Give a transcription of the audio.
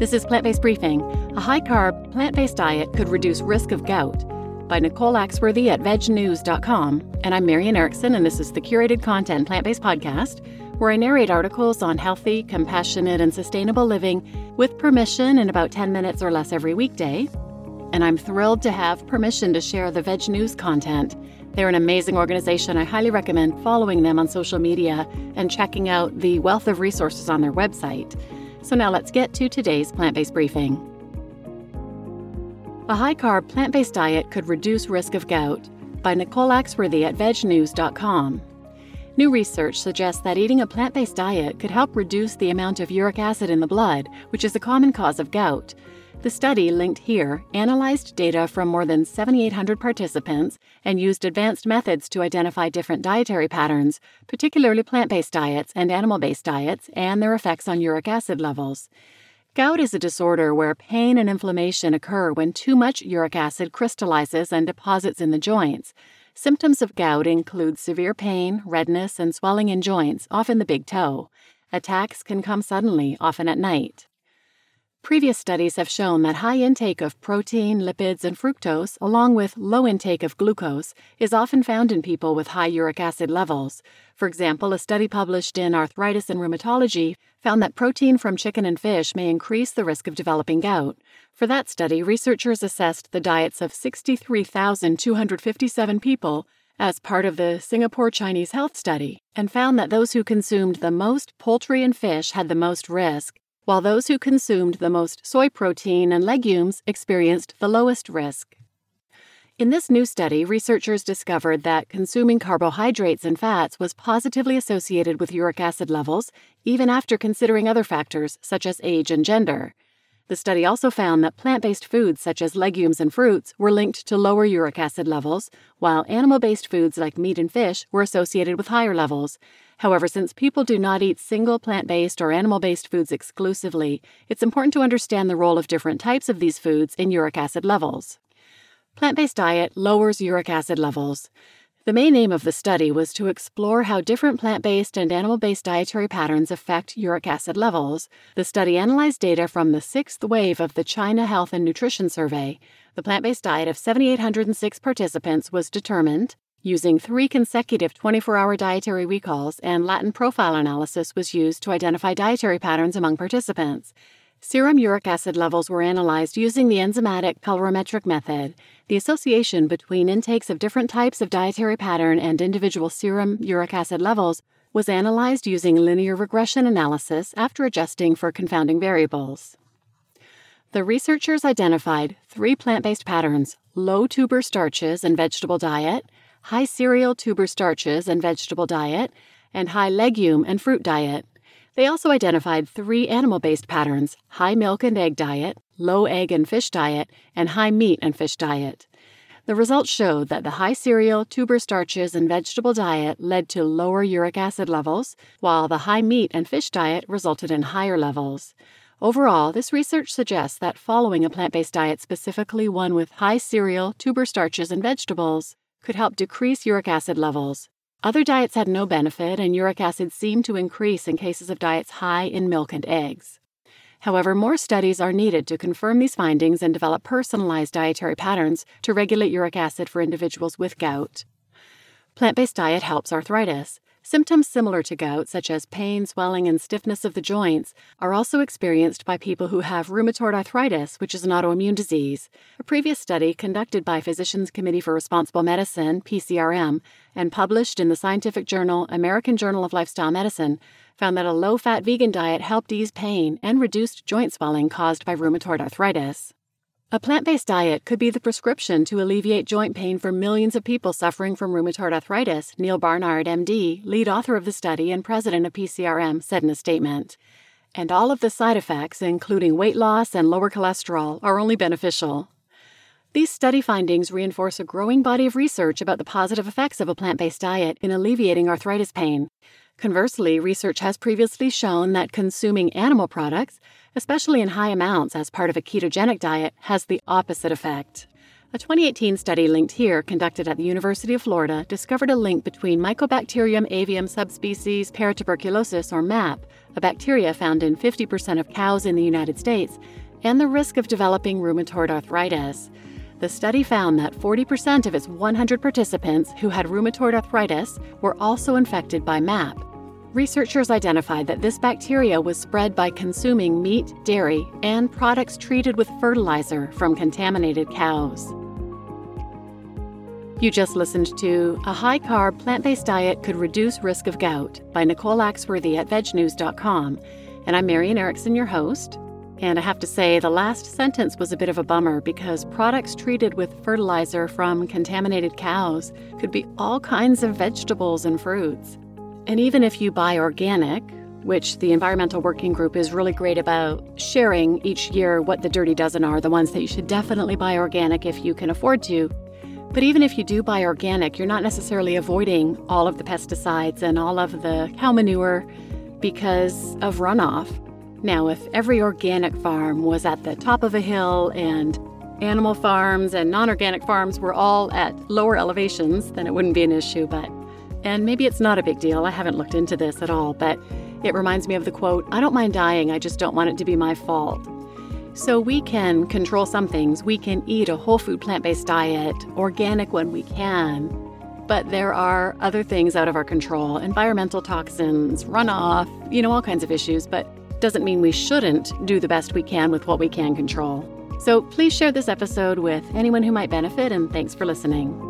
This is Plant Based Briefing. A high carb, plant based diet could reduce risk of gout by Nicole Axworthy at vegnews.com. And I'm Marian Erickson, and this is the curated content plant based podcast where I narrate articles on healthy, compassionate, and sustainable living with permission in about 10 minutes or less every weekday. And I'm thrilled to have permission to share the Veg News content. They're an amazing organization. I highly recommend following them on social media and checking out the wealth of resources on their website. So now let's get to today's plant based briefing. A high carb plant based diet could reduce risk of gout by Nicole Axworthy at vegnews.com. New research suggests that eating a plant based diet could help reduce the amount of uric acid in the blood, which is a common cause of gout. The study, linked here, analyzed data from more than 7,800 participants and used advanced methods to identify different dietary patterns, particularly plant based diets and animal based diets, and their effects on uric acid levels. Gout is a disorder where pain and inflammation occur when too much uric acid crystallizes and deposits in the joints. Symptoms of gout include severe pain, redness, and swelling in joints, often the big toe. Attacks can come suddenly, often at night. Previous studies have shown that high intake of protein, lipids, and fructose, along with low intake of glucose, is often found in people with high uric acid levels. For example, a study published in Arthritis and Rheumatology found that protein from chicken and fish may increase the risk of developing gout. For that study, researchers assessed the diets of 63,257 people as part of the Singapore Chinese Health Study and found that those who consumed the most poultry and fish had the most risk, while those who consumed the most soy protein and legumes experienced the lowest risk. In this new study, researchers discovered that consuming carbohydrates and fats was positively associated with uric acid levels, even after considering other factors such as age and gender. The study also found that plant based foods such as legumes and fruits were linked to lower uric acid levels, while animal based foods like meat and fish were associated with higher levels. However, since people do not eat single plant based or animal based foods exclusively, it's important to understand the role of different types of these foods in uric acid levels. Plant based diet lowers uric acid levels. The main aim of the study was to explore how different plant based and animal based dietary patterns affect uric acid levels. The study analyzed data from the sixth wave of the China Health and Nutrition Survey. The plant based diet of 7,806 participants was determined, Using three consecutive 24 hour dietary recalls and latent profile analysis was used to identify dietary patterns among participants. Serum uric acid levels were analyzed using the enzymatic colorimetric method. The association between intakes of different types of dietary pattern and individual serum uric acid levels was analyzed using linear regression analysis after adjusting for confounding variables. The researchers identified three plant based patterns low tuber starches and vegetable diet, high cereal tuber starches and vegetable diet, and high legume and fruit diet. They also identified three animal based patterns high milk and egg diet, low egg and fish diet, and high meat and fish diet. The results showed that the high cereal, tuber starches, and vegetable diet led to lower uric acid levels, while the high meat and fish diet resulted in higher levels. Overall, this research suggests that following a plant based diet, specifically one with high cereal, tuber starches, and vegetables, could help decrease uric acid levels. Other diets had no benefit, and uric acid seemed to increase in cases of diets high in milk and eggs. However, more studies are needed to confirm these findings and develop personalized dietary patterns to regulate uric acid for individuals with gout. Plant based diet helps arthritis. Symptoms similar to gout, such as pain, swelling, and stiffness of the joints, are also experienced by people who have rheumatoid arthritis, which is an autoimmune disease. A previous study conducted by Physicians Committee for Responsible Medicine, PCRM, and published in the scientific journal American Journal of Lifestyle Medicine found that a low fat vegan diet helped ease pain and reduced joint swelling caused by rheumatoid arthritis. A plant based diet could be the prescription to alleviate joint pain for millions of people suffering from rheumatoid arthritis, Neal Barnard, MD, lead author of the study and president of PCRM, said in a statement. And all of the side effects, including weight loss and lower cholesterol, are only beneficial. These study findings reinforce a growing body of research about the positive effects of a plant based diet in alleviating arthritis pain. Conversely, research has previously shown that consuming animal products, especially in high amounts as part of a ketogenic diet, has the opposite effect. A 2018 study linked here, conducted at the University of Florida, discovered a link between Mycobacterium avium subspecies paratuberculosis, or MAP, a bacteria found in 50% of cows in the United States, and the risk of developing rheumatoid arthritis. The study found that 40% of its 100 participants who had rheumatoid arthritis were also infected by MAP. Researchers identified that this bacteria was spread by consuming meat, dairy, and products treated with fertilizer from contaminated cows. You just listened to A High Carb Plant Based Diet Could Reduce Risk of Gout by Nicole Axworthy at vegnews.com. And I'm Marian Erickson, your host. And I have to say, the last sentence was a bit of a bummer because products treated with fertilizer from contaminated cows could be all kinds of vegetables and fruits. And even if you buy organic, which the Environmental Working Group is really great about sharing each year what the dirty dozen are, the ones that you should definitely buy organic if you can afford to, but even if you do buy organic, you're not necessarily avoiding all of the pesticides and all of the cow manure because of runoff. Now, if every organic farm was at the top of a hill and animal farms and non organic farms were all at lower elevations, then it wouldn't be an issue. But, and maybe it's not a big deal. I haven't looked into this at all, but it reminds me of the quote I don't mind dying, I just don't want it to be my fault. So we can control some things. We can eat a whole food plant based diet, organic when we can. But there are other things out of our control environmental toxins, runoff, you know, all kinds of issues. But doesn't mean we shouldn't do the best we can with what we can control. So please share this episode with anyone who might benefit, and thanks for listening.